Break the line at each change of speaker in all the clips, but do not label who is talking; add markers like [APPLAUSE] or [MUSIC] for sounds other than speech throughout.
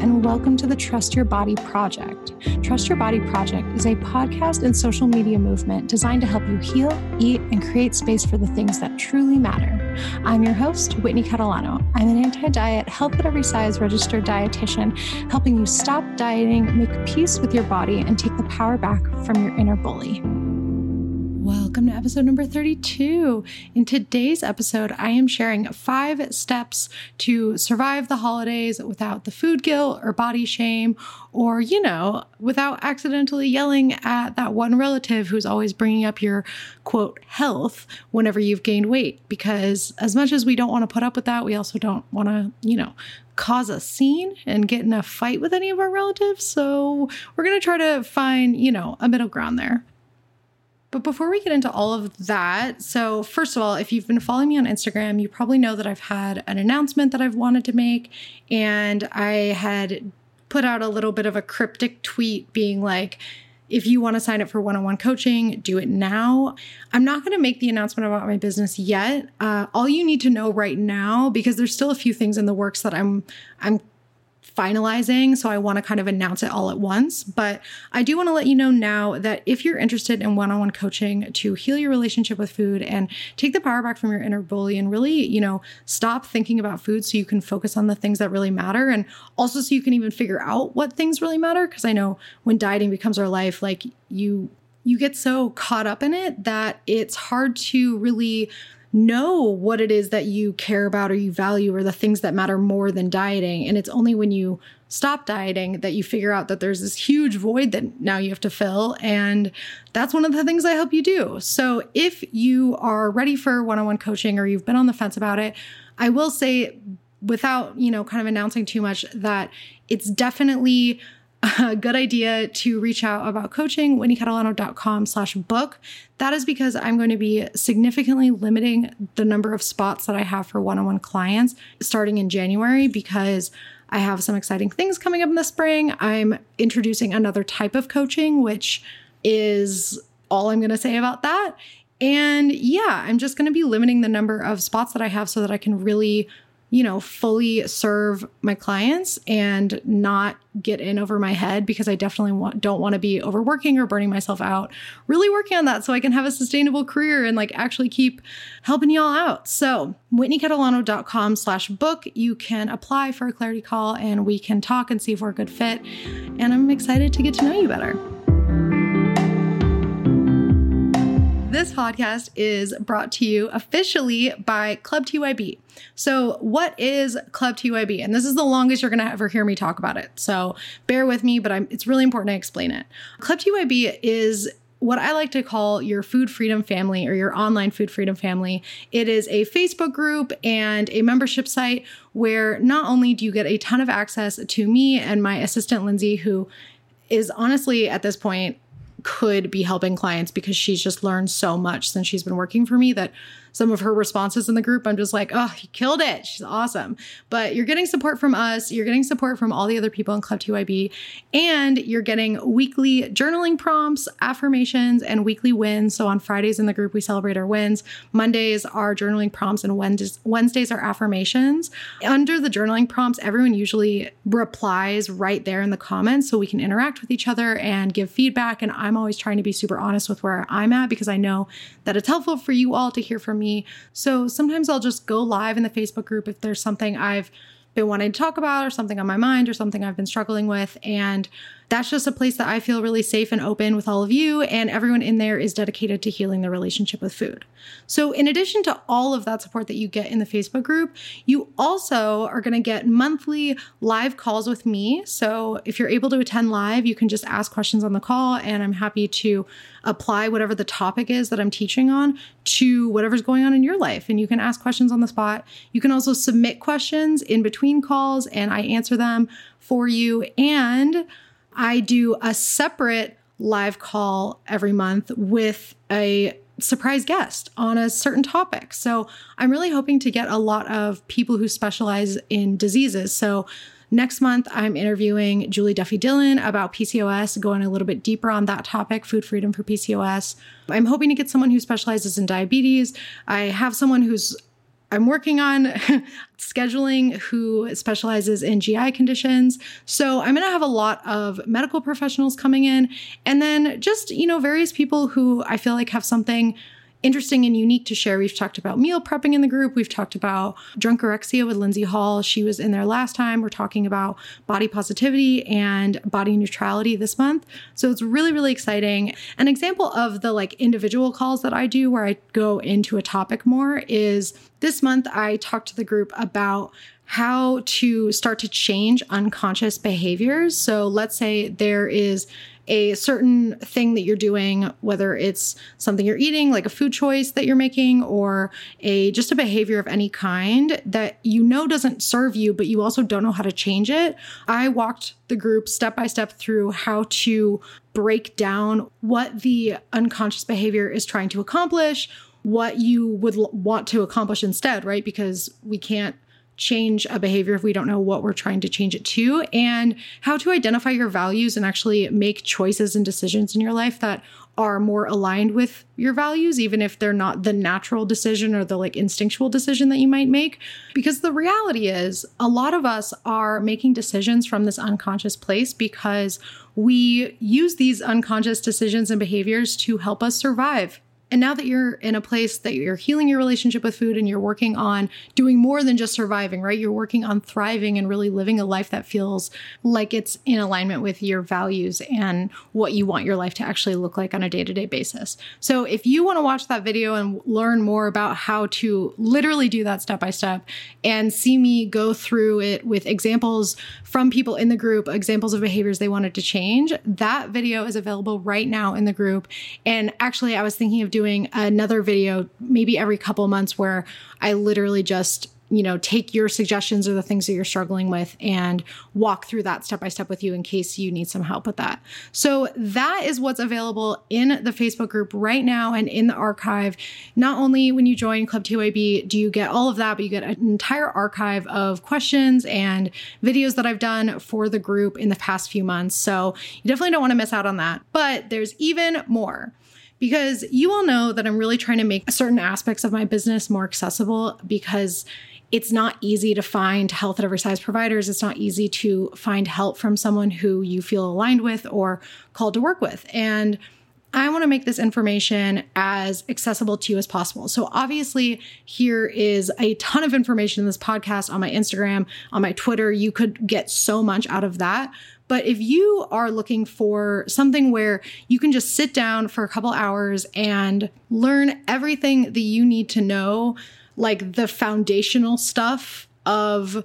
and welcome to the Trust Your Body Project. Trust Your Body Project is a podcast and social media movement designed to help you heal, eat, and create space for the things that truly matter. I'm your host, Whitney Catalano. I'm an anti diet, health at every size registered dietitian, helping you stop dieting, make peace with your body, and take the power back from your inner bully. Welcome to episode number 32. In today's episode, I am sharing five steps to survive the holidays without the food guilt or body shame, or, you know, without accidentally yelling at that one relative who's always bringing up your quote health whenever you've gained weight. Because as much as we don't want to put up with that, we also don't want to, you know, cause a scene and get in a fight with any of our relatives. So we're going to try to find, you know, a middle ground there. But before we get into all of that, so first of all, if you've been following me on Instagram, you probably know that I've had an announcement that I've wanted to make. And I had put out a little bit of a cryptic tweet being like, if you want to sign up for one on one coaching, do it now. I'm not going to make the announcement about my business yet. Uh, all you need to know right now, because there's still a few things in the works that I'm, I'm finalizing. So I want to kind of announce it all at once. But I do want to let you know now that if you're interested in one on one coaching to heal your relationship with food and take the power back from your inner bully and really, you know, stop thinking about food so you can focus on the things that really matter. And also so you can even figure out what things really matter. Cause I know when dieting becomes our life, like you, you get so caught up in it that it's hard to really know what it is that you care about or you value or the things that matter more than dieting. And it's only when you stop dieting that you figure out that there's this huge void that now you have to fill. And that's one of the things I help you do. So if you are ready for one on one coaching or you've been on the fence about it, I will say, without, you know, kind of announcing too much, that it's definitely a good idea to reach out about coaching, whitneycatalano.com slash book. That is because I'm going to be significantly limiting the number of spots that I have for one-on-one clients starting in January because I have some exciting things coming up in the spring. I'm introducing another type of coaching, which is all I'm going to say about that. And yeah, I'm just going to be limiting the number of spots that I have so that I can really you know, fully serve my clients and not get in over my head because I definitely want, don't want to be overworking or burning myself out. Really working on that so I can have a sustainable career and like actually keep helping y'all out. So whitneycatalano.com slash book, you can apply for a clarity call and we can talk and see if we're a good fit. And I'm excited to get to know you better. This podcast is brought to you officially by Club TYB. So, what is Club TYB? And this is the longest you're going to ever hear me talk about it. So, bear with me, but I'm, it's really important to explain it. Club TYB is what I like to call your food freedom family or your online food freedom family. It is a Facebook group and a membership site where not only do you get a ton of access to me and my assistant, Lindsay, who is honestly at this point could be helping clients because she's just learned so much since she's been working for me that some of her responses in the group, I'm just like, oh, you killed it. She's awesome. But you're getting support from us. You're getting support from all the other people in Club TYB. And you're getting weekly journaling prompts, affirmations, and weekly wins. So on Fridays in the group, we celebrate our wins. Mondays are journaling prompts, and Wednesdays, Wednesdays are affirmations. Under the journaling prompts, everyone usually replies right there in the comments so we can interact with each other and give feedback. And I'm always trying to be super honest with where I'm at because I know that it's helpful for you all to hear from me. So sometimes I'll just go live in the Facebook group if there's something I've been wanting to talk about or something on my mind or something I've been struggling with. And that's just a place that I feel really safe and open with all of you. And everyone in there is dedicated to healing their relationship with food. So, in addition to all of that support that you get in the Facebook group, you also are going to get monthly live calls with me. So, if you're able to attend live, you can just ask questions on the call, and I'm happy to apply whatever the topic is that I'm teaching on to whatever's going on in your life. And you can ask questions on the spot. You can also submit questions in between calls, and I answer them for you. And I do a separate live call every month with a surprise guest on a certain topic. So I'm really hoping to get a lot of people who specialize in diseases. So next month, I'm interviewing Julie Duffy Dillon about PCOS, going a little bit deeper on that topic, food freedom for PCOS. I'm hoping to get someone who specializes in diabetes. I have someone who's I'm working on [LAUGHS] scheduling who specializes in GI conditions. So I'm going to have a lot of medical professionals coming in and then just, you know, various people who I feel like have something interesting and unique to share. We've talked about meal prepping in the group. We've talked about drunkorexia with Lindsay Hall. She was in there last time. We're talking about body positivity and body neutrality this month. So it's really, really exciting. An example of the like individual calls that I do where I go into a topic more is this month I talked to the group about how to start to change unconscious behaviors. So let's say there is a certain thing that you're doing, whether it's something you're eating, like a food choice that you're making, or a just a behavior of any kind that you know doesn't serve you, but you also don't know how to change it. I walked the group step by step through how to break down what the unconscious behavior is trying to accomplish, what you would want to accomplish instead, right? Because we can't change a behavior if we don't know what we're trying to change it to, and how to identify your values and actually make choices and decisions in your life that are more aligned with your values, even if they're not the natural decision or the like instinctual decision that you might make. Because the reality is, a lot of us are making decisions from this unconscious place because we use these unconscious decisions and behaviors to help us survive and now that you're in a place that you're healing your relationship with food and you're working on doing more than just surviving, right? You're working on thriving and really living a life that feels like it's in alignment with your values and what you want your life to actually look like on a day to day basis. So if you want to watch that video and learn more about how to literally do that step by step and see me go through it with examples from people in the group, examples of behaviors they wanted to change, that video is available right now in the group. And actually, I was thinking of doing doing another video maybe every couple months where I literally just you know, take your suggestions or the things that you're struggling with and walk through that step by step with you in case you need some help with that. So, that is what's available in the Facebook group right now and in the archive. Not only when you join Club TYB do you get all of that, but you get an entire archive of questions and videos that I've done for the group in the past few months. So, you definitely don't want to miss out on that. But there's even more because you all know that I'm really trying to make certain aspects of my business more accessible because it's not easy to find health at every size providers. It's not easy to find help from someone who you feel aligned with or called to work with. And I want to make this information as accessible to you as possible. So, obviously, here is a ton of information in this podcast on my Instagram, on my Twitter. You could get so much out of that. But if you are looking for something where you can just sit down for a couple hours and learn everything that you need to know, like the foundational stuff of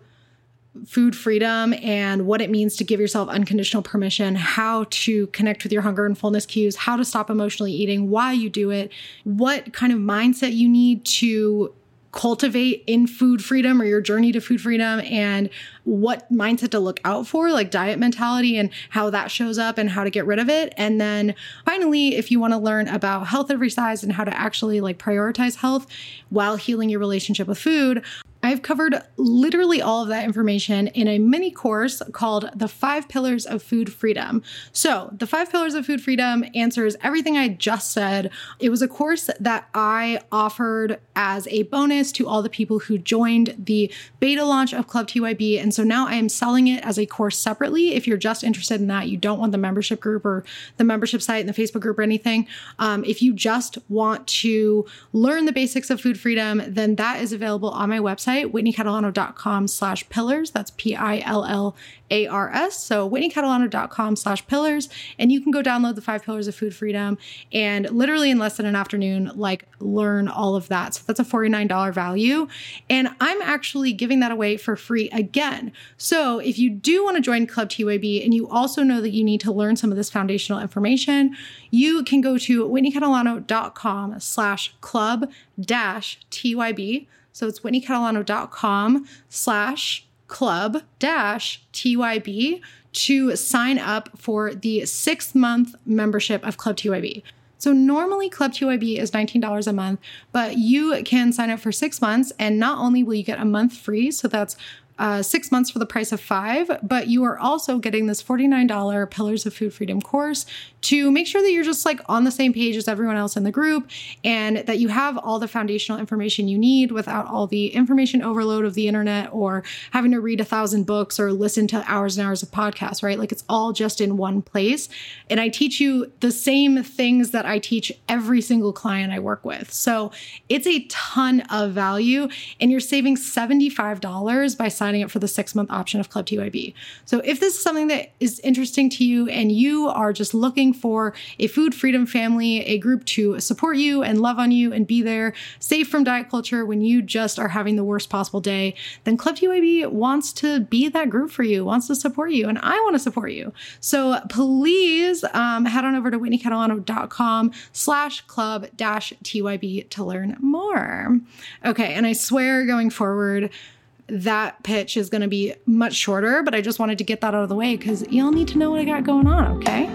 food freedom and what it means to give yourself unconditional permission, how to connect with your hunger and fullness cues, how to stop emotionally eating, why you do it, what kind of mindset you need to cultivate in food freedom or your journey to food freedom and what mindset to look out for, like diet mentality and how that shows up and how to get rid of it. And then finally, if you want to learn about health every size and how to actually like prioritize health while healing your relationship with food, I've covered literally all of that information in a mini course called The Five Pillars of Food Freedom. So, The Five Pillars of Food Freedom answers everything I just said. It was a course that I offered as a bonus to all the people who joined the beta launch of Club TYB. And so now I am selling it as a course separately. If you're just interested in that, you don't want the membership group or the membership site and the Facebook group or anything. Um, if you just want to learn the basics of food freedom, then that is available on my website whitneycatalano.com slash pillars. That's P-I-L-L a-R-S. So whitneycatalano.com slash pillars. And you can go download the five pillars of food freedom and literally in less than an afternoon, like learn all of that. So that's a $49 value. And I'm actually giving that away for free again. So if you do want to join Club TYB and you also know that you need to learn some of this foundational information, you can go to whitneycatalano.com slash club dash TYB. So it's whitneycatalano.com slash club dash TYB to sign up for the six month membership of Club TYB. So normally Club TYB is $19 a month, but you can sign up for six months and not only will you get a month free, so that's uh, six months for the price of five, but you are also getting this $49 Pillars of Food Freedom course to make sure that you're just like on the same page as everyone else in the group and that you have all the foundational information you need without all the information overload of the internet or having to read a thousand books or listen to hours and hours of podcasts, right? Like it's all just in one place. And I teach you the same things that I teach every single client I work with. So it's a ton of value and you're saving $75 by signing up for the six month option of Club TYB. So if this is something that is interesting to you and you are just looking for a food freedom family, a group to support you and love on you and be there, safe from diet culture when you just are having the worst possible day, then Club TYB wants to be that group for you, wants to support you, and I want to support you. So please um, head on over to whitneycatalano.com slash club dash TYB to learn more. Okay, and I swear going forward, that pitch is going to be much shorter, but I just wanted to get that out of the way because y'all need to know what I got going on, okay?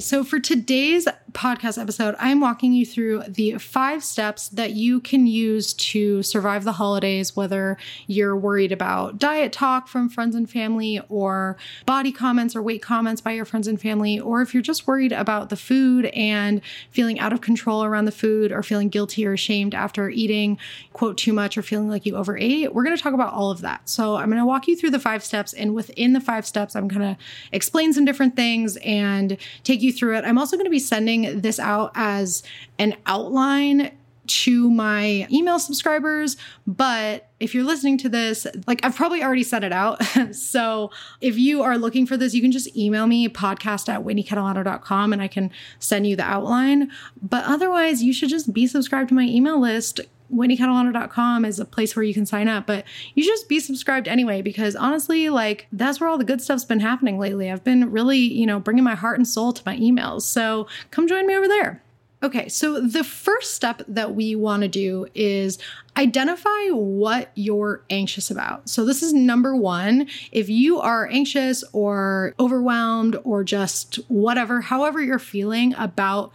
So for today's podcast episode, I'm walking you through the five steps that you can use to survive the holidays, whether you're worried about diet talk from friends and family, or body comments or weight comments by your friends and family, or if you're just worried about the food and feeling out of control around the food, or feeling guilty or ashamed after eating, quote, too much, or feeling like you overate. We're going to talk about all of that. So I'm going to walk you through the five steps, and within the five steps, I'm going to explain some different things and take you through it. I'm also going to be sending this out as an outline to my email subscribers. But if you're listening to this, like I've probably already sent it out. [LAUGHS] so if you are looking for this, you can just email me podcast at whitneycatalano.com and I can send you the outline. But otherwise, you should just be subscribed to my email list. WhitneyCatalano.com is a place where you can sign up, but you should just be subscribed anyway, because honestly, like that's where all the good stuff's been happening lately. I've been really, you know, bringing my heart and soul to my emails. So come join me over there. Okay, so the first step that we want to do is identify what you're anxious about. So, this is number one. If you are anxious or overwhelmed or just whatever, however you're feeling about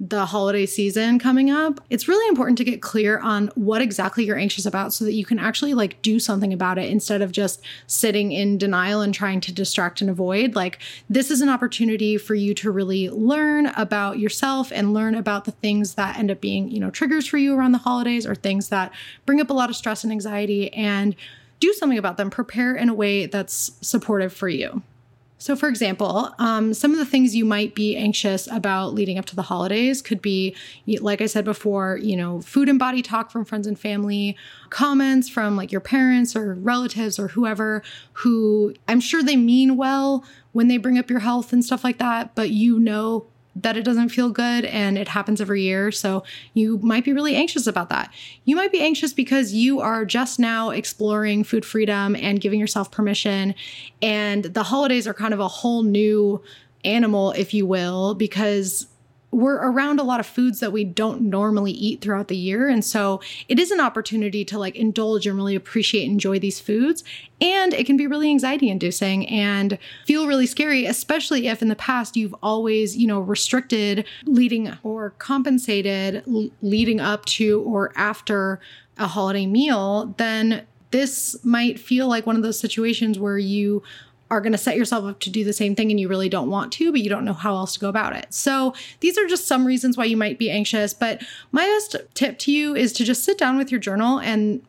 the holiday season coming up, it's really important to get clear on what exactly you're anxious about so that you can actually like do something about it instead of just sitting in denial and trying to distract and avoid. Like, this is an opportunity for you to really learn about yourself and learn about the things that end up being, you know, triggers for you around the holidays or things that bring up a lot of stress and anxiety and do something about them. Prepare in a way that's supportive for you. So, for example, um, some of the things you might be anxious about leading up to the holidays could be, like I said before, you know, food and body talk from friends and family, comments from like your parents or relatives or whoever who I'm sure they mean well when they bring up your health and stuff like that, but you know that it doesn't feel good and it happens every year. So you might be really anxious about that. You might be anxious because you are just now exploring food freedom and giving yourself permission. And the holidays are kind of a whole new animal, if you will, because we're around a lot of foods that we don't normally eat throughout the year. And so it is an opportunity to like indulge and really appreciate and enjoy these foods. And it can be really anxiety inducing and feel really scary, especially if in the past you've always, you know, restricted leading or compensated leading up to or after a holiday meal, then this might feel like one of those situations where you are going to set yourself up to do the same thing and you really don't want to, but you don't know how else to go about it. So, these are just some reasons why you might be anxious. But my best tip to you is to just sit down with your journal and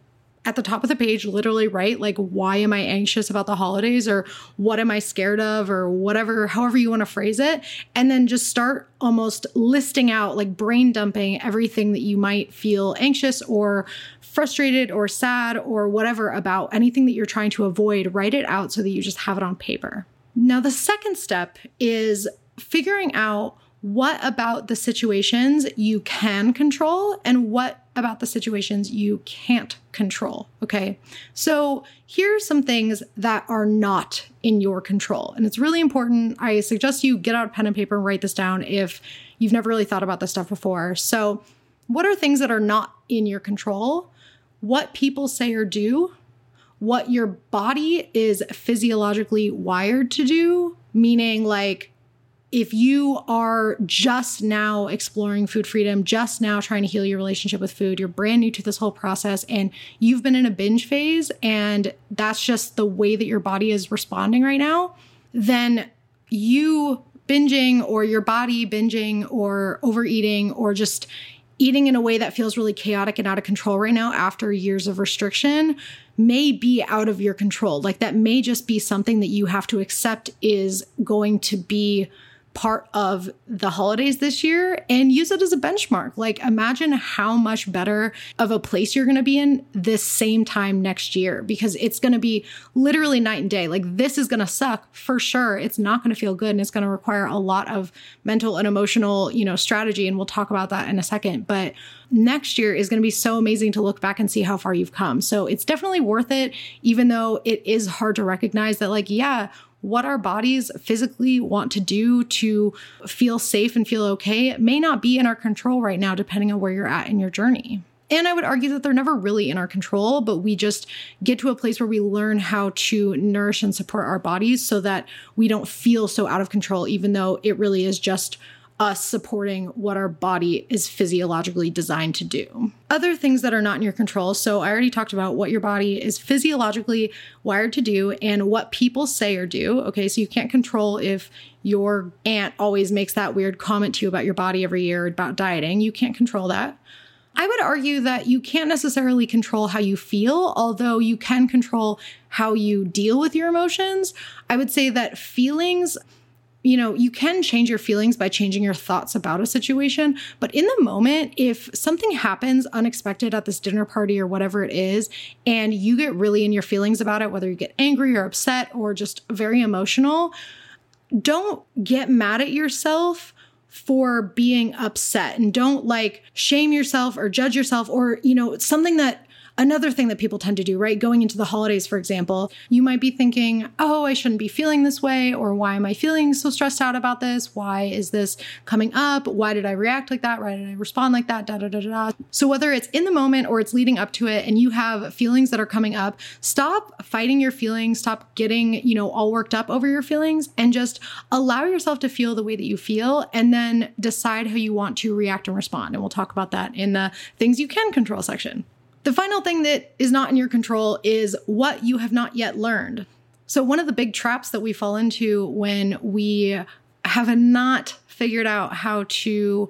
at the top of the page literally write like why am i anxious about the holidays or what am i scared of or whatever however you want to phrase it. And then just start almost listing out like brain dumping everything that you might feel anxious or frustrated or sad or whatever about. Anything that you're trying to avoid write it out so that you just have it on paper. Now the second step is figuring out what about the situations you can control and what about the situations you can't control. Okay. So here's some things that are not in your control. And it's really important. I suggest you get out pen and paper and write this down if you've never really thought about this stuff before. So, what are things that are not in your control? What people say or do? What your body is physiologically wired to do, meaning like if you are just now exploring food freedom, just now trying to heal your relationship with food, you're brand new to this whole process and you've been in a binge phase and that's just the way that your body is responding right now, then you binging or your body binging or overeating or just eating in a way that feels really chaotic and out of control right now after years of restriction may be out of your control. Like that may just be something that you have to accept is going to be part of the holidays this year and use it as a benchmark. Like, imagine how much better of a place you're going to be in this same time next year because it's going to be literally night and day. Like, this is going to suck for sure. It's not going to feel good and it's going to require a lot of mental and emotional, you know, strategy. And we'll talk about that in a second. But next year is going to be so amazing to look back and see how far you've come. So it's definitely worth it, even though it is hard to recognize that, like, yeah, what our bodies physically want to do to feel safe and feel okay may not be in our control right now, depending on where you're at in your journey. And I would argue that they're never really in our control, but we just get to a place where we learn how to nourish and support our bodies so that we don't feel so out of control, even though it really is just us supporting what our body is physiologically designed to do. Other things that are not in your control. So, I already talked about what your body is physiologically wired to do and what people say or do. Okay, so you can't control if your aunt always makes that weird comment to you about your body every year about dieting. You can't control that. I would argue that you can't necessarily control how you feel, although you can control how you deal with your emotions. I would say that feelings you know, you can change your feelings by changing your thoughts about a situation. But in the moment, if something happens unexpected at this dinner party or whatever it is, and you get really in your feelings about it, whether you get angry or upset or just very emotional, don't get mad at yourself for being upset and don't like shame yourself or judge yourself or, you know, something that Another thing that people tend to do, right? Going into the holidays, for example, you might be thinking, oh, I shouldn't be feeling this way, or why am I feeling so stressed out about this? Why is this coming up? Why did I react like that? Why did I respond like that? Da da da da. So, whether it's in the moment or it's leading up to it and you have feelings that are coming up, stop fighting your feelings, stop getting, you know, all worked up over your feelings, and just allow yourself to feel the way that you feel and then decide how you want to react and respond. And we'll talk about that in the things you can control section. The final thing that is not in your control is what you have not yet learned. So, one of the big traps that we fall into when we have not figured out how to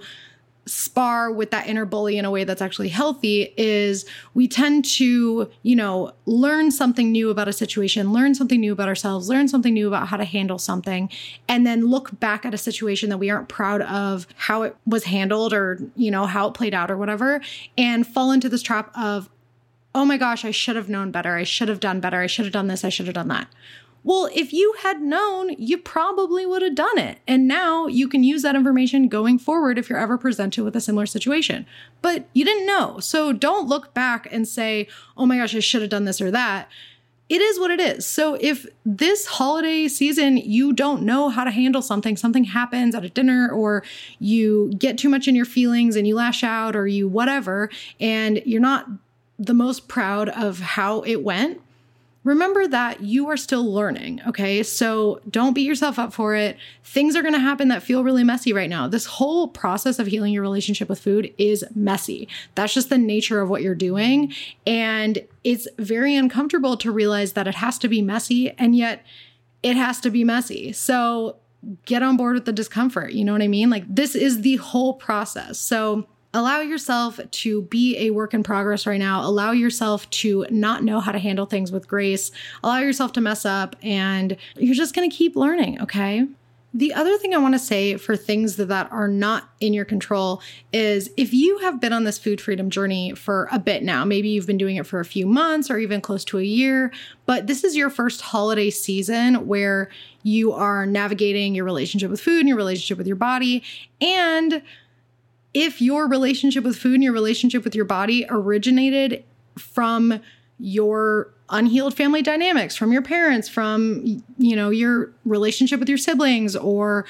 spar with that inner bully in a way that's actually healthy is we tend to, you know, learn something new about a situation, learn something new about ourselves, learn something new about how to handle something, and then look back at a situation that we aren't proud of how it was handled or, you know, how it played out or whatever, and fall into this trap of, oh my gosh, I should have known better. I should have done better. I should have done this. I should have done that. Well, if you had known, you probably would have done it. And now you can use that information going forward if you're ever presented with a similar situation. But you didn't know. So don't look back and say, oh my gosh, I should have done this or that. It is what it is. So if this holiday season you don't know how to handle something, something happens at a dinner, or you get too much in your feelings and you lash out, or you whatever, and you're not the most proud of how it went, remember that you are still learning, okay? So don't beat yourself up for it. Things are gonna happen that feel really messy right now. This whole process of healing your relationship with food is messy. That's just the nature of what you're doing. And it's very uncomfortable to realize that it has to be messy, and yet it has to be messy. So get on board with the discomfort. You know what I mean? Like, this is the whole process. So, allow yourself to be a work in progress right now. Allow yourself to not know how to handle things with grace. Allow yourself to mess up, and you're just going to keep learning, okay? The other thing I want to say for things that, are not in your control is if you have been on this food freedom journey for a bit now, maybe you've been doing it for a few months or even close to a year, but this is your first holiday season where you are navigating your relationship with food and your relationship with your body. And if your relationship with food and your relationship with your body originated from your unhealed family dynamics from your parents from you know your relationship with your siblings or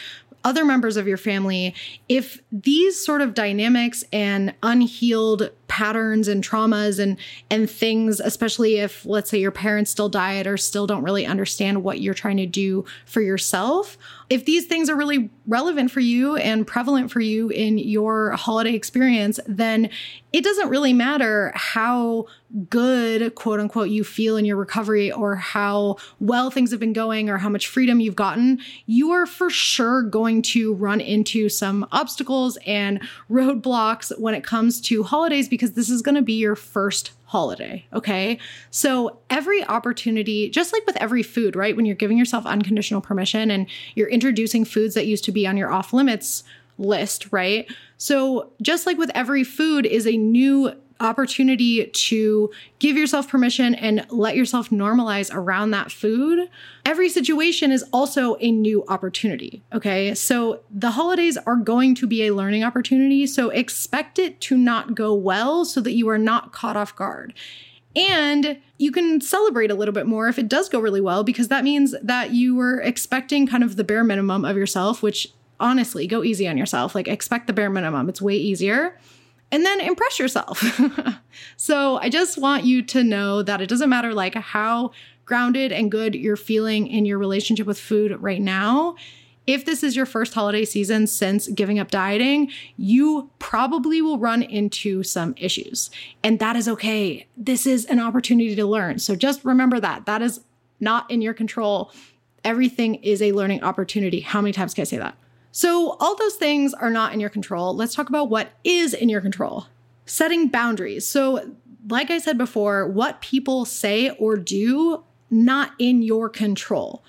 other members of your family if these sort of dynamics and unhealed patterns and traumas and and things especially if let's say your parents still diet or still don't really understand what you're trying to do for yourself. If these things are really relevant for you and prevalent for you in your holiday experience then it doesn't really matter how good quote unquote you feel in your recovery or how well things have been going or how much freedom you've gotten you are for sure going to run into some obstacles and roadblocks when it comes to holidays because this is going to be your first holiday. Okay. So every opportunity, just like with every food, right? When you're giving yourself unconditional permission and you're introducing foods that used to be on your off limits list, right? So just like with every food is a new opportunity to give yourself permission and let yourself normalize around that food, every situation is also a new opportunity. Okay. So the holidays are going to be a learning opportunity. So expect it to not go well so that you are not caught off guard. And you can celebrate a little bit more if it does go really well, because that means that you were expecting kind of the bare minimum of yourself, which honestly, go easy on yourself. Like, expect the bare minimum. It's way easier and then impress yourself. [LAUGHS] so I just want you to know that it doesn't matter like how grounded and good you're feeling in your relationship with food right now. If this is your first holiday season since giving up dieting, you probably will run into some issues. And that is okay. This is an opportunity to learn. So just remember that. That is not in your control. Everything is a learning opportunity. How many times can I say that? So, all those things are not in your control. Let's talk about what is in your control setting boundaries. So, like I said before, what people say or do, not in your control.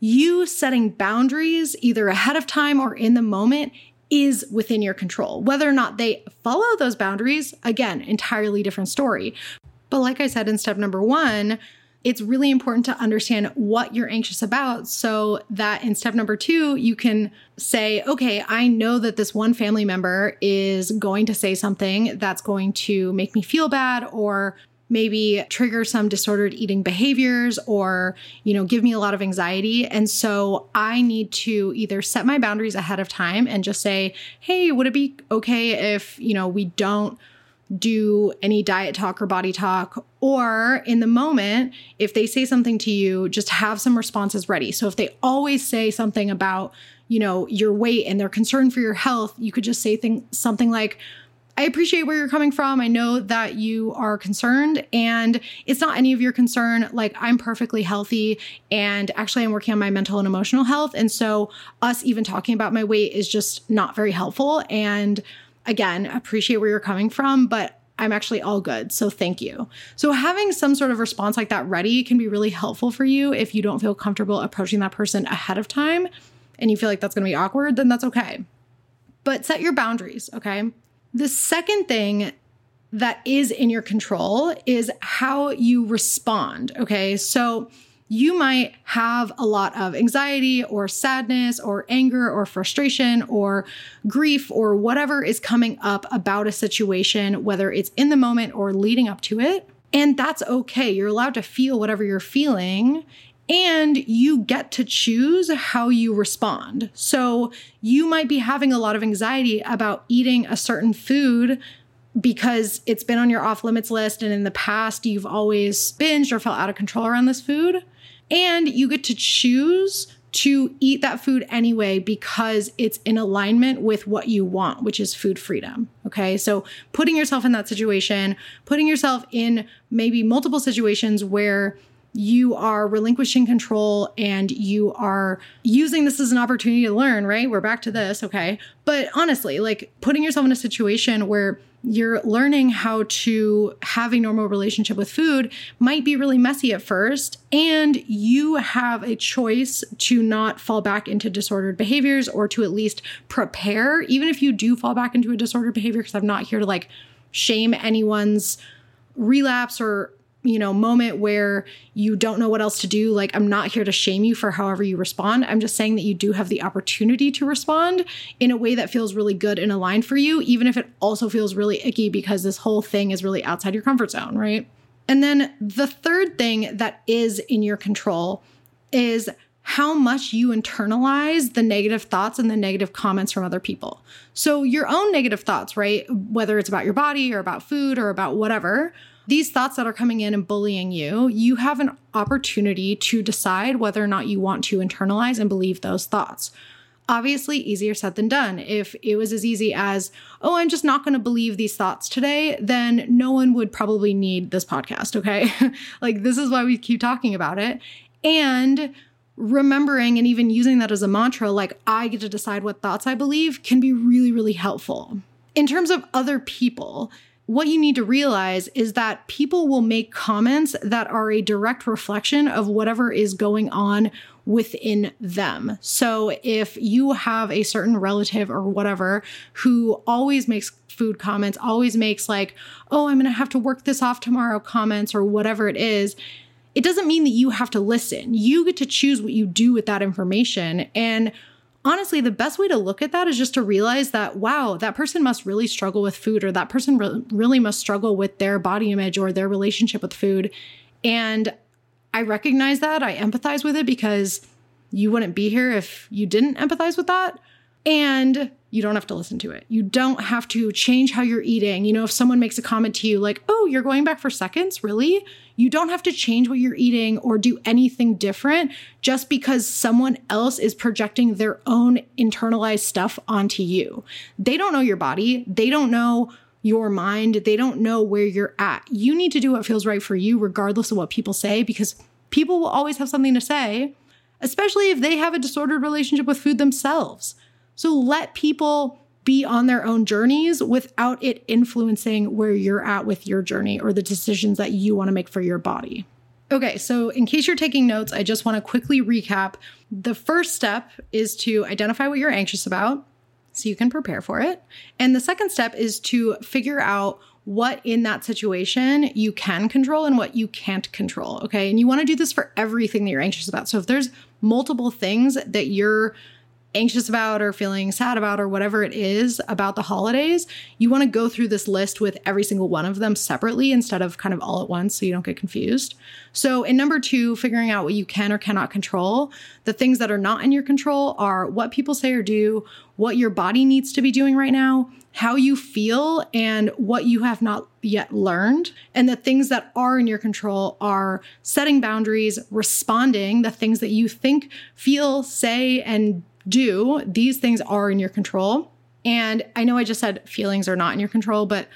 You setting boundaries either ahead of time or in the moment is within your control. Whether or not they follow those boundaries, again, entirely different story. But like I said in step number one, it's really important to understand what you're anxious about so that in step number two, you can say, okay, I know that this one family member is going to say something that's going to make me feel bad or maybe trigger some disordered eating behaviors or you know give me a lot of anxiety. And so i need to either set my boundaries ahead of time and just say hey would it be okay if you know we don't do any diet talk or body talk. Or in the moment, if they say something to you, just have some responses ready. So if they always say something about, you know, your weight and their concern for your health, you could just say thing, something like, I appreciate where you're coming from. I know that you are concerned and it's not any of your concern. Like, I'm perfectly healthy and actually, I'm working on my mental and emotional health. And so, us even talking about my weight is just not very helpful. And again, appreciate where you're coming from, but I'm actually all good. So thank you. So having some sort of response like that ready can be really helpful for you if you don't feel comfortable approaching that person ahead of time and you feel like that's going to be awkward, then that's okay. But set your boundaries, okay? The second thing that is in your control is how you respond, okay? So you might have a lot of anxiety or sadness or anger or frustration or grief or whatever is coming up about a situation, whether it's in the moment or leading up to it. And that's okay. You're allowed to feel whatever you're feeling. And you get to choose how you respond. So you might be having a lot of anxiety about eating a certain food because it's been on your off limits list and in the past you've always binged or felt out of control around this food. And you get to choose to eat that food anyway because it's in alignment with what you want, which is food freedom. Okay. So putting yourself in that situation, putting yourself in maybe multiple situations where you are relinquishing control and you are using this as an opportunity to learn, right? We're back to this, okay? But honestly, like putting yourself in a situation where you're learning how to have a normal relationship with food might be really messy at first. And you have a choice to not fall back into disordered behaviors or to at least prepare, even if you do fall back into a disordered behavior, because I'm not here to like shame anyone's relapse or you know, moment where you don't know what else to do, like I'm not here to shame you for however you respond. I'm just saying that you do have the opportunity to respond in a way that feels really good and aligned for you, even if it also feels really icky because this whole thing is really outside your comfort zone, right? And then the third thing that is in your control is how much you internalize the negative thoughts and the negative comments from other people. So, your own negative thoughts, right? Whether it's about your body or about food or about whatever, these thoughts that are coming in and bullying you, you have an opportunity to decide whether or not you want to internalize and believe those thoughts. Obviously, easier said than done. If it was as easy as, oh, I'm just not going to believe these thoughts today, then no one would probably need this podcast, okay? [LAUGHS] like, this is why we keep talking about it. And remembering and even using that as a mantra, like I get to decide what thoughts I believe, can be really, really helpful. In terms of other people, what you need to realize is that people will make comments that are a direct reflection of whatever is going on within them. So if you have a certain relative or whatever who always makes food comments, always makes like, oh, I'm going to have to work this off tomorrow comments or whatever it is, it doesn't mean that you have to listen. You get to choose what you do with that information. And honestly, the best way to look at that is just to realize that, wow, that person must really struggle with food, or that person re- really must struggle with their body image or their relationship with food. And I recognize that. I empathize with it because you wouldn't be here if you didn't empathize with that. And you don't have to listen to it. You don't have to change how you're eating. You know, if someone makes a comment to you like, oh, you're going back for seconds, really? You don't have to change what you're eating or do anything different just because someone else is projecting their own internalized stuff onto you. They don't know your body, they don't know your mind, they don't know where you're at. You need to do what feels right for you, regardless of what people say, because people will always have something to say, especially if they have a disordered relationship with food themselves. So let people be on their own journeys without it influencing where you're at with your journey or the decisions that you want to make for your body. Okay, so in case you're taking notes, I just want to quickly recap. The first step is to identify what you're anxious about so you can prepare for it. And the second step is to figure out what in that situation you can control and what you can't control. Okay. And you want to do this for everything that you're anxious about. So if there's multiple things that you're anxious about or feeling sad about or whatever it is about the holidays, you want to go through this list with every single one of them separately instead of kind of all at once so you don't get confused. So, in number two, figuring out what you can or cannot control, the things that are not in your control are what people say or do, what your body needs to be doing right now, how you feel, and what you have not yet learned. And the things that are in your control are setting boundaries, responding, the things that you think, feel, say, and do, these things are in your control. And I know I just said feelings are not in your control, but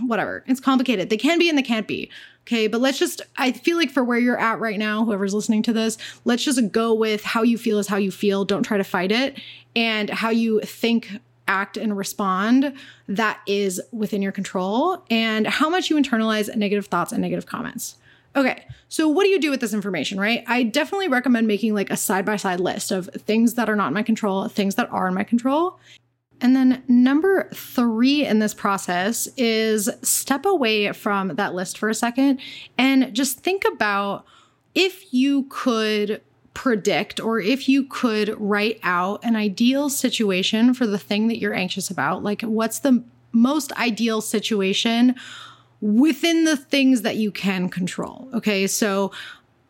whatever. It's complicated. They can be and they can't be. Okay, but let's just, I feel like for where you're at right now, whoever's listening to this, let's just go with how you feel is how you feel. Don't try to fight it. And how you think, act, and respond, that is within your control. And how much you internalize negative thoughts and negative comments. Okay, so what do you do with this information, right? I definitely recommend making like a side by side list of things that are not in my control, things that are in my control. And then number three in this process is step away from that list for a second and just think about if you could predict or if you could write out an ideal situation for the thing that you're anxious about, like what's the most ideal situation within the things that you can control. Okay. So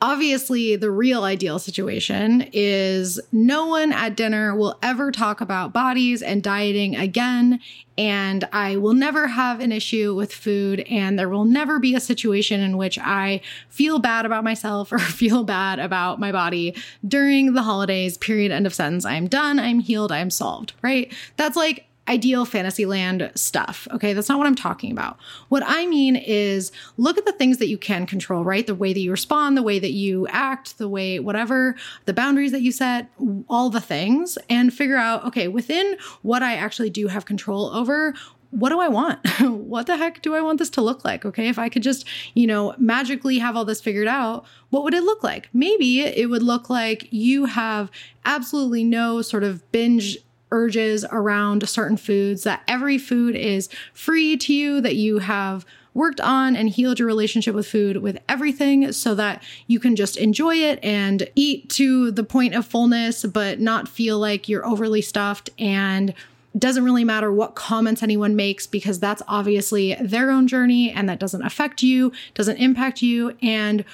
obviously, the real ideal situation is no one at dinner will ever talk about bodies and dieting again. And I will never have an issue with food. And there will never be a situation in which I feel bad about myself [LAUGHS] or feel bad about my body during the holidays, period, end of sentence. I'm done. I'm healed. I'm solved, right? That's like ideal fantasyland stuff. Okay, that's not what I'm talking about. What I mean is look at the things that you can control, right? The way that you respond, the way that you act, the way whatever, the boundaries that you set, all the things, and figure out, okay, within what I actually do have control over, what do I want? [LAUGHS] what the heck do I want this to look like? Okay, if I could just, you know, magically have all this figured out, what would it look like? Maybe it would look like you have absolutely no sort of binge urges around certain foods, that every food is free to you, that you have worked on and healed your relationship with food with everything so that you can just enjoy it and eat to the point of fullness, but not feel like you're overly stuffed and doesn't really matter what comments anyone makes because that's obviously their own journey and that doesn't affect you, doesn't impact you. And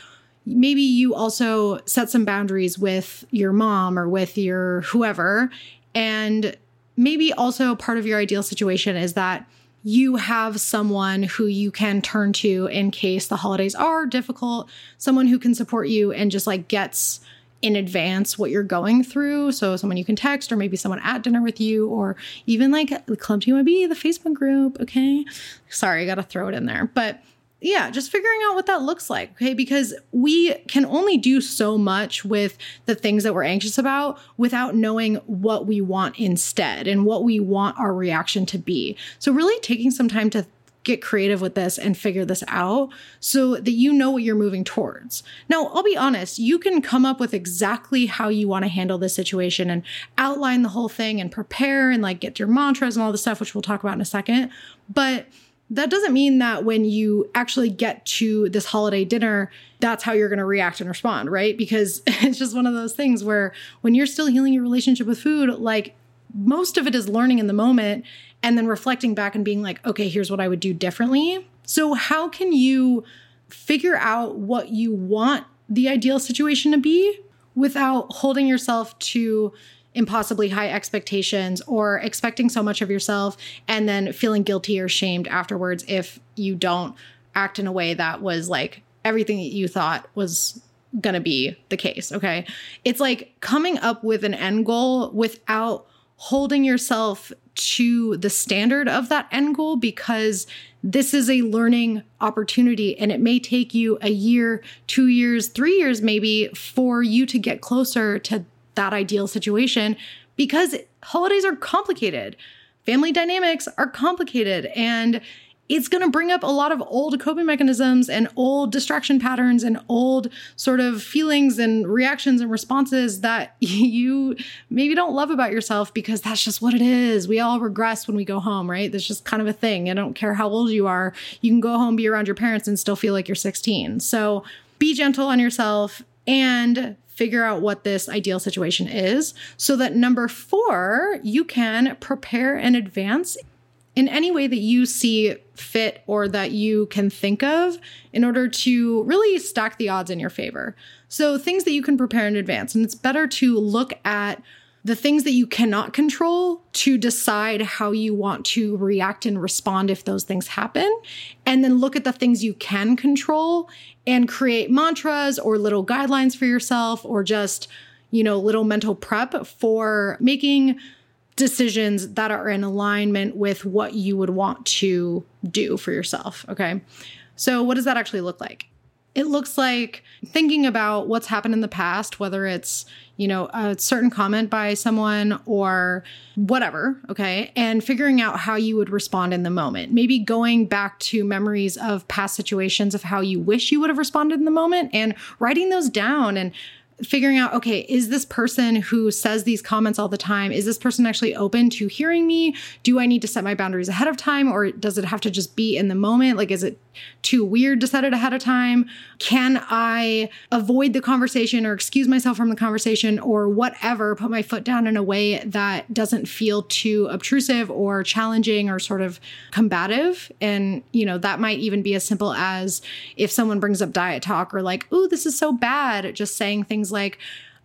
maybe you also set some boundaries with your mom or with your whoever. And maybe also part of your ideal situation is that you have someone who you can turn to in case the holidays are difficult, someone who can support you and just like gets in advance what you're going through. So someone you can text, or maybe someone at dinner with you, or even like the Club TYB, the Facebook group. Okay. Sorry, I got to throw it in there. But yeah, just figuring out what that looks like. Okay. Because we can only do so much with the things that we're anxious about without knowing what we want instead and what we want our reaction to be. So, really taking some time to get creative with this and figure this out so that you know what you're moving towards. Now, I'll be honest, you can come up with exactly how you want to handle this situation and outline the whole thing and prepare and like get your mantras and all the stuff, which we'll talk about in a second. But that doesn't mean that when you actually get to this holiday dinner, that's how you're going to react and respond, right? Because [LAUGHS] it's just one of those things where when you're still healing your relationship with food, like most of it is learning in the moment and then reflecting back and being like, okay, here's what I would do differently. So, how can you figure out what you want the ideal situation to be without holding yourself to impossibly high expectations or expecting so much of yourself and then feeling guilty or shamed afterwards if you don't act in a way that was like everything that you thought was to be the case. Okay. It's like coming up with an end goal without holding yourself to the standard of that end goal because this is a learning opportunity and it may take you a year, two years, three years maybe for you to get closer to that ideal situation because holidays are complicated. Family dynamics are complicated and it's going to bring up a lot of old coping mechanisms and old distraction patterns and old sort of feelings and reactions and responses that [LAUGHS] you maybe don't love about yourself because that's just what it is. We all regress when we go home, right? That's just kind of a thing. I don't care how old you are. You can go home, be around your parents, and still feel like you're 16. So be gentle on yourself and figure out what this ideal situation is so that number four, you can prepare in advance in any way that you see fit or that you can think of in order to really stack the odds in your favor. So, things that you can prepare in advance. And it's better to look at the things that you cannot control to decide how you want to react and respond if those things happen. And then look at the things you can control and create mantras or little guidelines for yourself or just, you know, little mental prep for making decisions that are in alignment with what you would want to do for yourself. Okay. So, what does that actually look like? It looks like thinking about what's happened in the past, whether it's, you know, a certain comment by someone or whatever, okay, and figuring out how you would respond in the moment. Maybe going back to memories of past situations of how you wish you would have responded in the moment and writing those down and figuring out okay is this person who says these comments all the time is this person actually open to hearing me do i need to set my boundaries ahead of time or does it have to just be in the moment like is it too weird to set it ahead of time can i avoid the conversation or excuse myself from the conversation or whatever put my foot down in a way that doesn't feel too obtrusive or challenging or sort of combative and you know that might even be as simple as if someone brings up diet talk or like oh this is so bad just saying things like,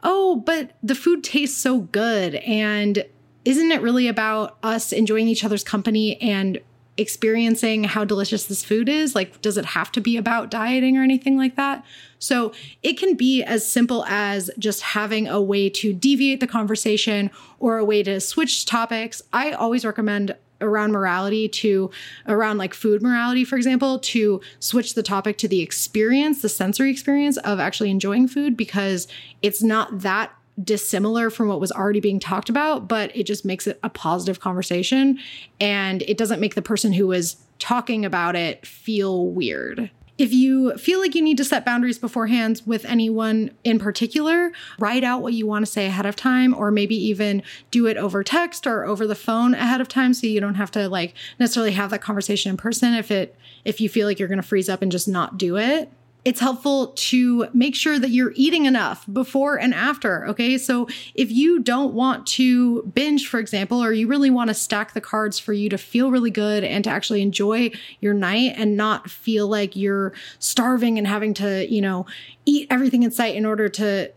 oh, but the food tastes so good. And isn't it really about us enjoying each other's company and experiencing how delicious this food is? Like, does it have to be about dieting or anything like that? So, it can be as simple as just having a way to deviate the conversation or a way to switch topics. I always recommend around morality to around like food morality, for example, to switch the topic to the experience, the sensory experience of actually enjoying food because it's not that dissimilar from what was already being talked about, but it just makes it a positive conversation and it doesn't make the person who is talking about it feel weird. If you feel like you need to set boundaries beforehand with anyone in particular, write out what you want to say ahead of time, or maybe even do it over text or over the phone ahead of time so you don't have to like necessarily have that conversation in person if it if you feel like you're going to freeze up and just not do it. It's helpful to make sure that you're eating enough before and after. Okay. So if you don't want to binge, for example, or you really want to stack the cards for you to feel really good and to actually enjoy your night and not feel like you're starving and having to, you know, eat everything in sight in order to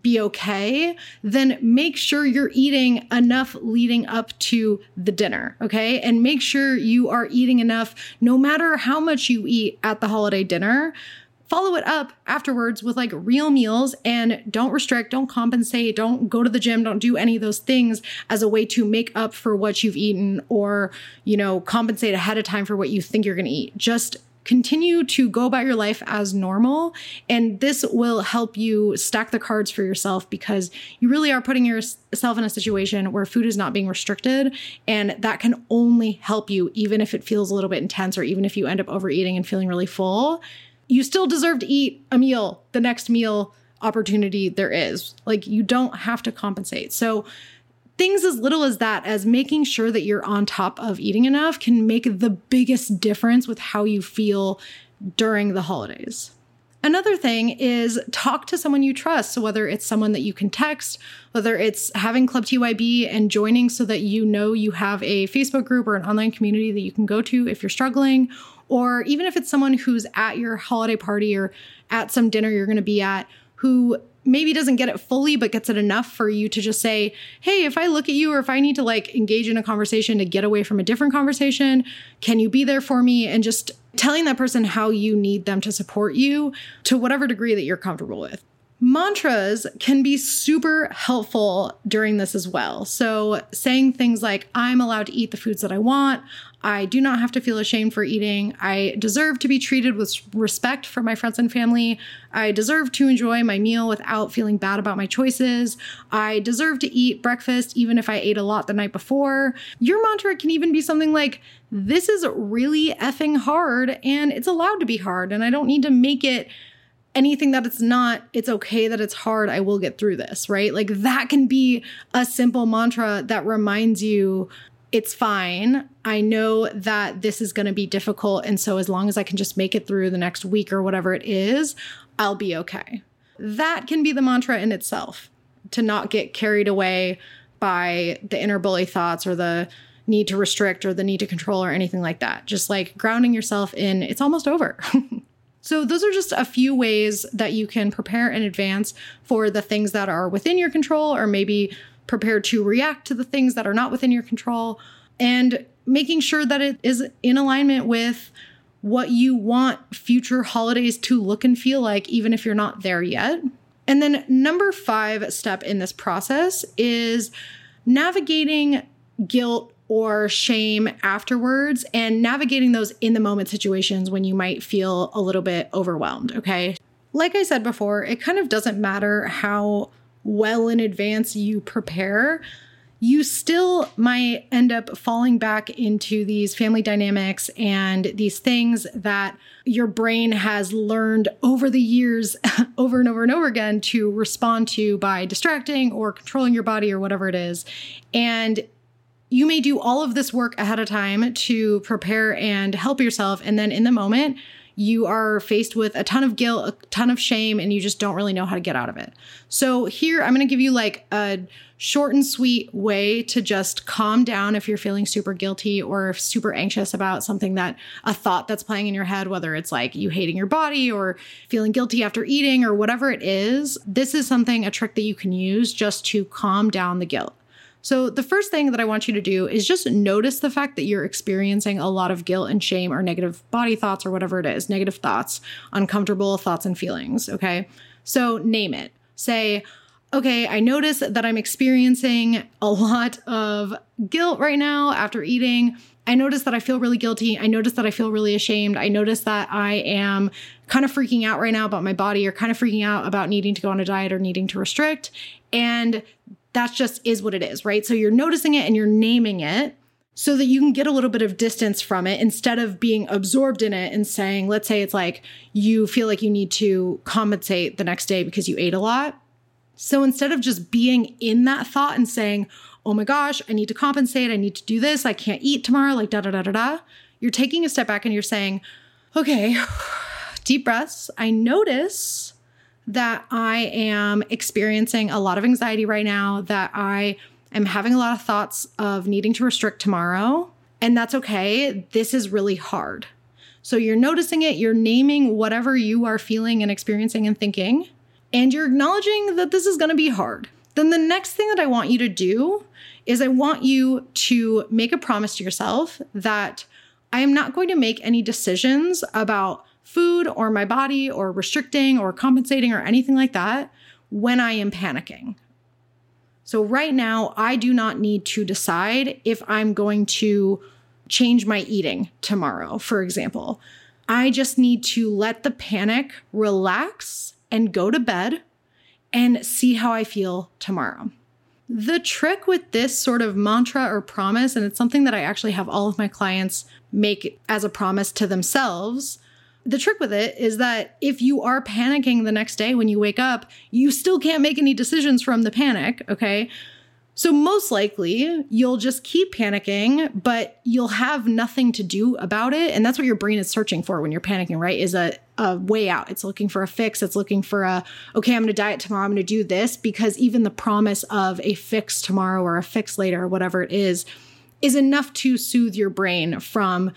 be okay, then make sure you're eating enough leading up to the dinner, okay? And make sure you are eating enough no matter how much you eat at the holiday dinner follow it up afterwards with like real meals and don't restrict, don't compensate, don't go to the gym, don't do any of those things as a way to make up for what you've eaten or, you know, compensate ahead of time for what you think you're going to eat. Just continue to go about your life as normal. And this will help you stack the cards for yourself because you really are putting yourself in a situation where food is not being restricted. And that can only help you, even if it feels a little bit intense or even if you end up overeating and feeling really full you still deserve to eat a meal the next meal opportunity there is. Like you don't have to compensate. So things as little as that as making sure that you're on top of eating enough can make the biggest difference with how you feel during the holidays. Another thing is talk to someone you trust. So, whether it's someone that you can text, whether it's having Club TYB and joining so that you know you have a Facebook group or an online community that you can go to if you're struggling, or even if it's someone who's at your holiday party or at some dinner you're going to be at who maybe doesn't get it fully but gets it enough for you to just say hey if i look at you or if i need to like engage in a conversation to get away from a different conversation can you be there for me? And just telling that person how you need them to support you to whatever degree that you're comfortable with Mantras can be super helpful during this as well. So, saying things like, I'm allowed to eat the foods that I want. I do not have to feel ashamed for eating. I deserve to be treated with respect from my friends and family. I deserve to enjoy my meal without feeling bad about my choices. I deserve to eat breakfast even if I ate a lot the night before. Your mantra can even be something like, This is really effing hard and it's allowed to be hard, and I don't need to make it anything that it's not, it's okay that it's hard. I will get through this, right? Like that can be a simple mantra that reminds you it's fine. I know that this is going to be difficult. And so, as long as I can just make it through the next week or whatever it is, I'll be okay. That can be the mantra in itself to not get carried away by the inner bully thoughts or the need to restrict or the need to control or anything like that. Just like grounding yourself in it's almost over. [LAUGHS] So, those are just a few ways that you can prepare in advance for the things that are within your control, or maybe prepare to react to the things that are not within your control, and making sure that it is in alignment with what you want future holidays to look and feel like, even if you're not there yet. And then, number five step in this process is navigating guilt or shame afterwards and navigating those in the moment situations when you might feel a little bit overwhelmed. Okay. Like I said before, it kind of doesn't matter how well in advance you prepare. You still might end up falling back into these family dynamics and these things that your brain has learned over the years, [LAUGHS] over and over and over again, to respond to by distracting or controlling your body or whatever it is. And you may do all of this work ahead of time to prepare and help yourself. And then in the moment, you are faced with a ton of guilt, a ton of shame, and you just don't really know how to get out of it. So, here I'm going to give you like a short and sweet way to just calm down if you're feeling super guilty or super anxious about something that a thought that's playing in your head, whether it's like you hating your body or feeling guilty after eating or whatever it is. This is something, a trick that you can use just to calm down the guilt. So, the first thing that I want you to do is just notice the fact that you're experiencing a lot of guilt and shame or negative body thoughts or whatever it is, negative thoughts, uncomfortable thoughts and feelings. Okay. So, name it. Say, okay, I notice that I'm experiencing a lot of guilt right now after eating. I notice that I feel really guilty. I notice that I feel really ashamed. I notice that I am kind of freaking out right now about my body or kind of freaking out about needing to go on a diet or needing to restrict. And that's just is what it is, right? So you're noticing it and you're naming it so that you can get a little bit of distance from it instead of being absorbed in it and saying, let's say it's like you feel like you need to compensate the next day because you ate a lot. So instead of just being in that thought and saying, oh my gosh, I need to compensate, I need to do this, I can't eat tomorrow, like da da da da da, you're taking a step back and you're saying, okay, [SIGHS] deep breaths. I notice that I am experiencing a lot of anxiety right now, that I am having a lot of thoughts of needing to restrict tomorrow. And that's okay. This is really hard. So you're noticing it, you're naming whatever you are feeling and experiencing and thinking, and you're acknowledging that this is going to be hard. Then the next thing that I want you to do is I want you to make a promise to yourself that I am not going to make any decisions about food or my body or restricting or compensating or anything like that when I am panicking. So, right now, I do not need to decide if I'm going to change my eating tomorrow, for example. I just need to let the panic relax and go to bed and see how I feel tomorrow. The trick with this sort of mantra or promise, and it's something that I actually have all of my clients make as a promise to themselves. The trick with it is that if you are panicking the next day when you wake up, you still can't make any decisions from the panic, okay? So, most likely, you'll just keep panicking, but you'll have nothing to do about it. And that's what your brain is searching for when you're panicking, right? Is a, a way out. It's looking for a fix. It's looking for a, okay, I'm going to diet tomorrow. I'm going to do this because even the promise of a fix tomorrow or a fix later or whatever it is, is enough to soothe your brain from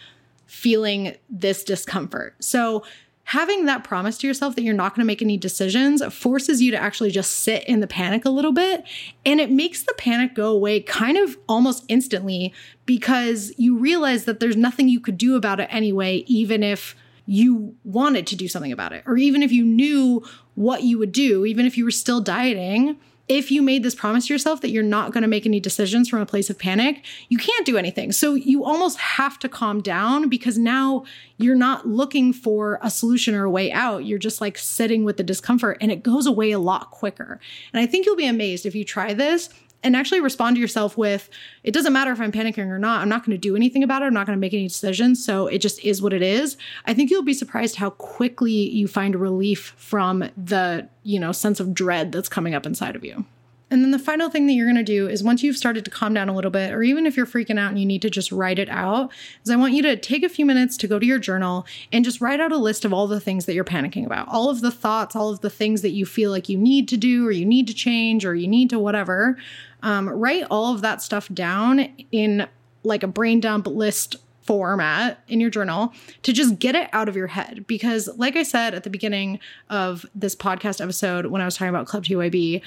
feeling this discomfort. So, having that promise to yourself that you're not going to make any decisions forces you to actually just sit in the panic a little bit. And it makes the panic go away kind of almost instantly because you realize that there's nothing you could do about it anyway, even if you wanted to do something about it, or even if you knew what you would do, even if you were still dieting if you made this promise to yourself that you're not going to make any decisions from a place of panic, you can't do anything. So you almost have to calm down because now you're not looking for a solution or a way out. You're just like sitting with the discomfort and it goes away a lot quicker. And I think you'll be amazed if you try this and actually respond to yourself with it doesn't matter if I'm panicking or not. I'm not going to do anything about it. I'm not going to make any decisions. So it just is what it is. I think you'll be surprised how quickly you find relief from the, you know, sense of dread that's coming up inside of you. And then the final thing that you're going to do is once you've started to calm down a little bit, or even if you're freaking out and you need to just write it out, is I want you to take a few minutes to go to your journal and just write out a list of all the things that you're panicking about, all of the thoughts, all of the things that you feel like you need to do, or you need to change, or you need to whatever. Um, write all of that stuff down in like a brain dump list format in your journal to just get it out of your head. Because, like I said at the beginning of this podcast episode when I was talking about Club TYB,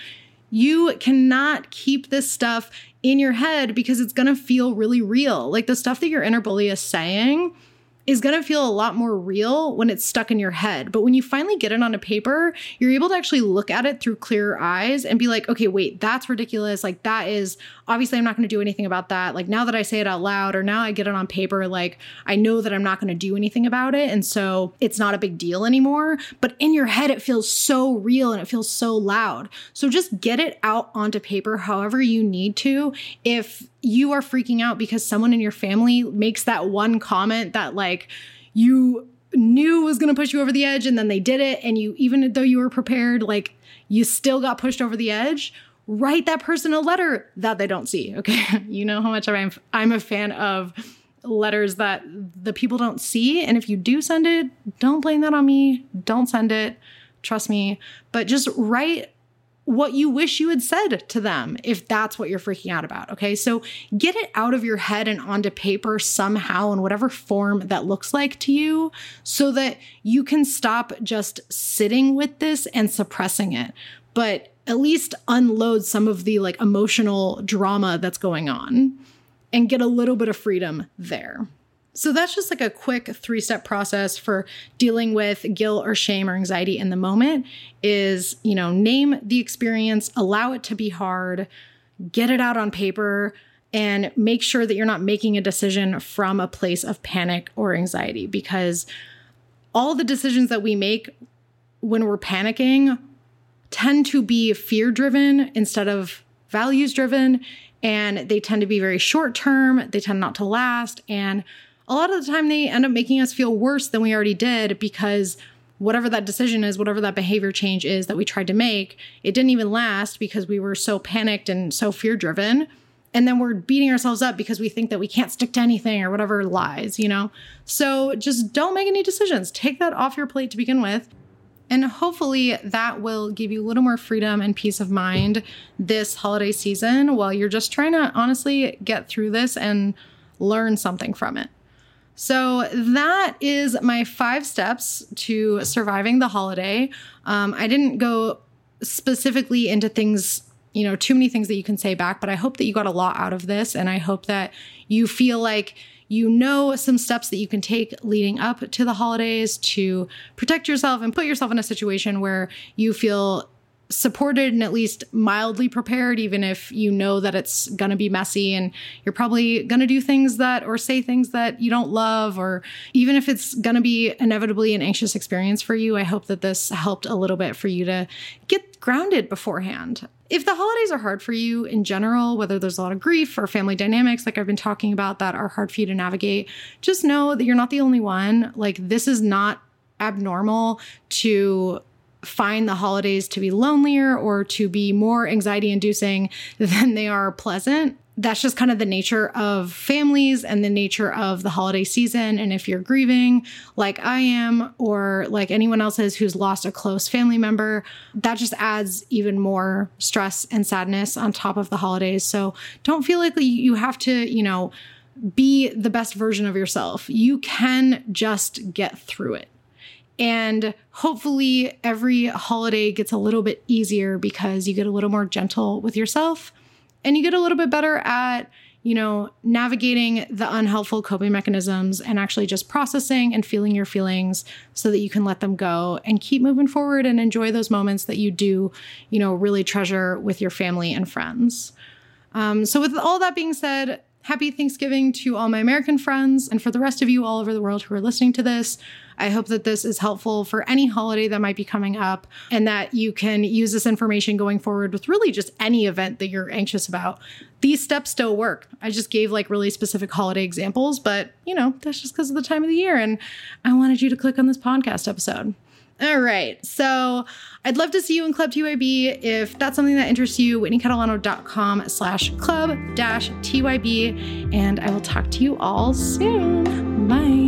you cannot keep this stuff in your head because it's going to feel really real. Like the stuff that your inner bully is saying is going to feel a lot more real when it's stuck in your head. But when you finally get it on a paper, you're able to actually look at it through clearer eyes and be like, okay, wait, that's ridiculous. Like, that is obviously, I'm not going to do anything about that. Like, now that I say it out loud or now I get it on paper, like, I know that I'm not going to do anything about it. And so it's not a big deal anymore. But in your head, it feels so real and it feels so loud. So just get it out onto paper however you need to. If you are freaking out because someone in your family makes that one comment that like you knew was going to push you over the edge and then they did it and you even though you were prepared like you still got pushed over the edge write that person a letter that they don't see okay? [LAUGHS] You know how much i'm i'm a fan of letters that the people don't see and if you do send it don't blame that on me don't send it trust me. But just write what you wish you had said to them if that's what you're freaking out about. Okay. So get it out of your head and onto paper somehow in whatever form that looks like to you so that you can stop just sitting with this and suppressing it, but at least unload some of the like emotional drama that's going on and get a little bit of freedom there. So that's just like a quick three step process for dealing with guilt or shame or anxiety in the moment is, you know, name the experience, allow it to be hard, get it out on paper, and make sure that you're not making a decision from a place of panic or anxiety because all the decisions that we make when we're panicking tend to be fear driven instead of values driven and they tend to be very short term they tend not to last and a lot of the time they end up making us feel worse than we already did because whatever that decision is, whatever that behavior change is that we tried to make, it didn't even last because we were so panicked and so fear driven. and then we're beating ourselves up because we think that we can't stick to anything or whatever lies, you know? So just don't make any decisions. Take that off your plate to begin with. And hopefully that will give you a little more freedom and peace of mind this holiday season while you're just trying to honestly get through this and learn something from it. So, that is my five steps to surviving the holiday. Um, I didn't go specifically into things you know, too many things that you can say back, but I hope that you got a lot out of this. And I hope that you feel like you know some steps that you can take leading up to the holidays to protect yourself and put yourself in a situation where you feel supported and at least mildly prepared, even if you know that it's going to be messy and you're probably going to do things that or say things that you don't love, or even if it's going to be inevitably an anxious experience for you. I hope that this helped a little bit for you to get grounded beforehand. If the holidays are hard for you in general, whether there's a lot of grief or family dynamics, like I've been talking about, that are hard for you to navigate, just know that you're not the only one. Like, this is not abnormal to find the holidays to be lonelier or to be more anxiety inducing than they are pleasant. That's just kind of the nature of families and the nature of the holiday season. And if you're grieving, like I am, or like anyone else is who's lost a close family member, that just adds even more stress and sadness on top of the holidays. So don't feel like you have to, you know, be the best version of yourself. You can just get through it. And hopefully, every holiday gets a little bit easier because you get a little more gentle with yourself and you get a little bit better at, you know, navigating the unhelpful coping mechanisms and actually just processing and feeling your feelings so that you can let them go and keep moving forward and enjoy those moments that you do, you know, really treasure with your family and friends. Um, so, with all that being said, happy Thanksgiving to all my American friends and for the rest of you all over the world who are listening to this. I hope that this is helpful for any holiday that might be coming up and that you can use this information going forward with really just any event that you're anxious about. These steps still work. I just gave like really specific holiday examples, but you know, that's just because of the time of the year. And I wanted you to click on this podcast episode. All right. So I'd love to see you in Club TYB. If that's something that interests you, whitneycatalano.com slash club dash TYB. And I will talk to you all soon. Bye.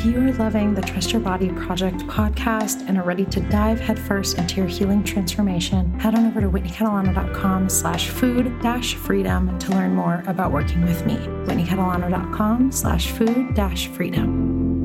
If you are loving the Trust Your Body Project podcast and are ready to dive headfirst into your healing transformation, head on over to whitneycatalano.com slash food dash freedom to learn more about working with me. whitneycatalano.com slash food dash freedom.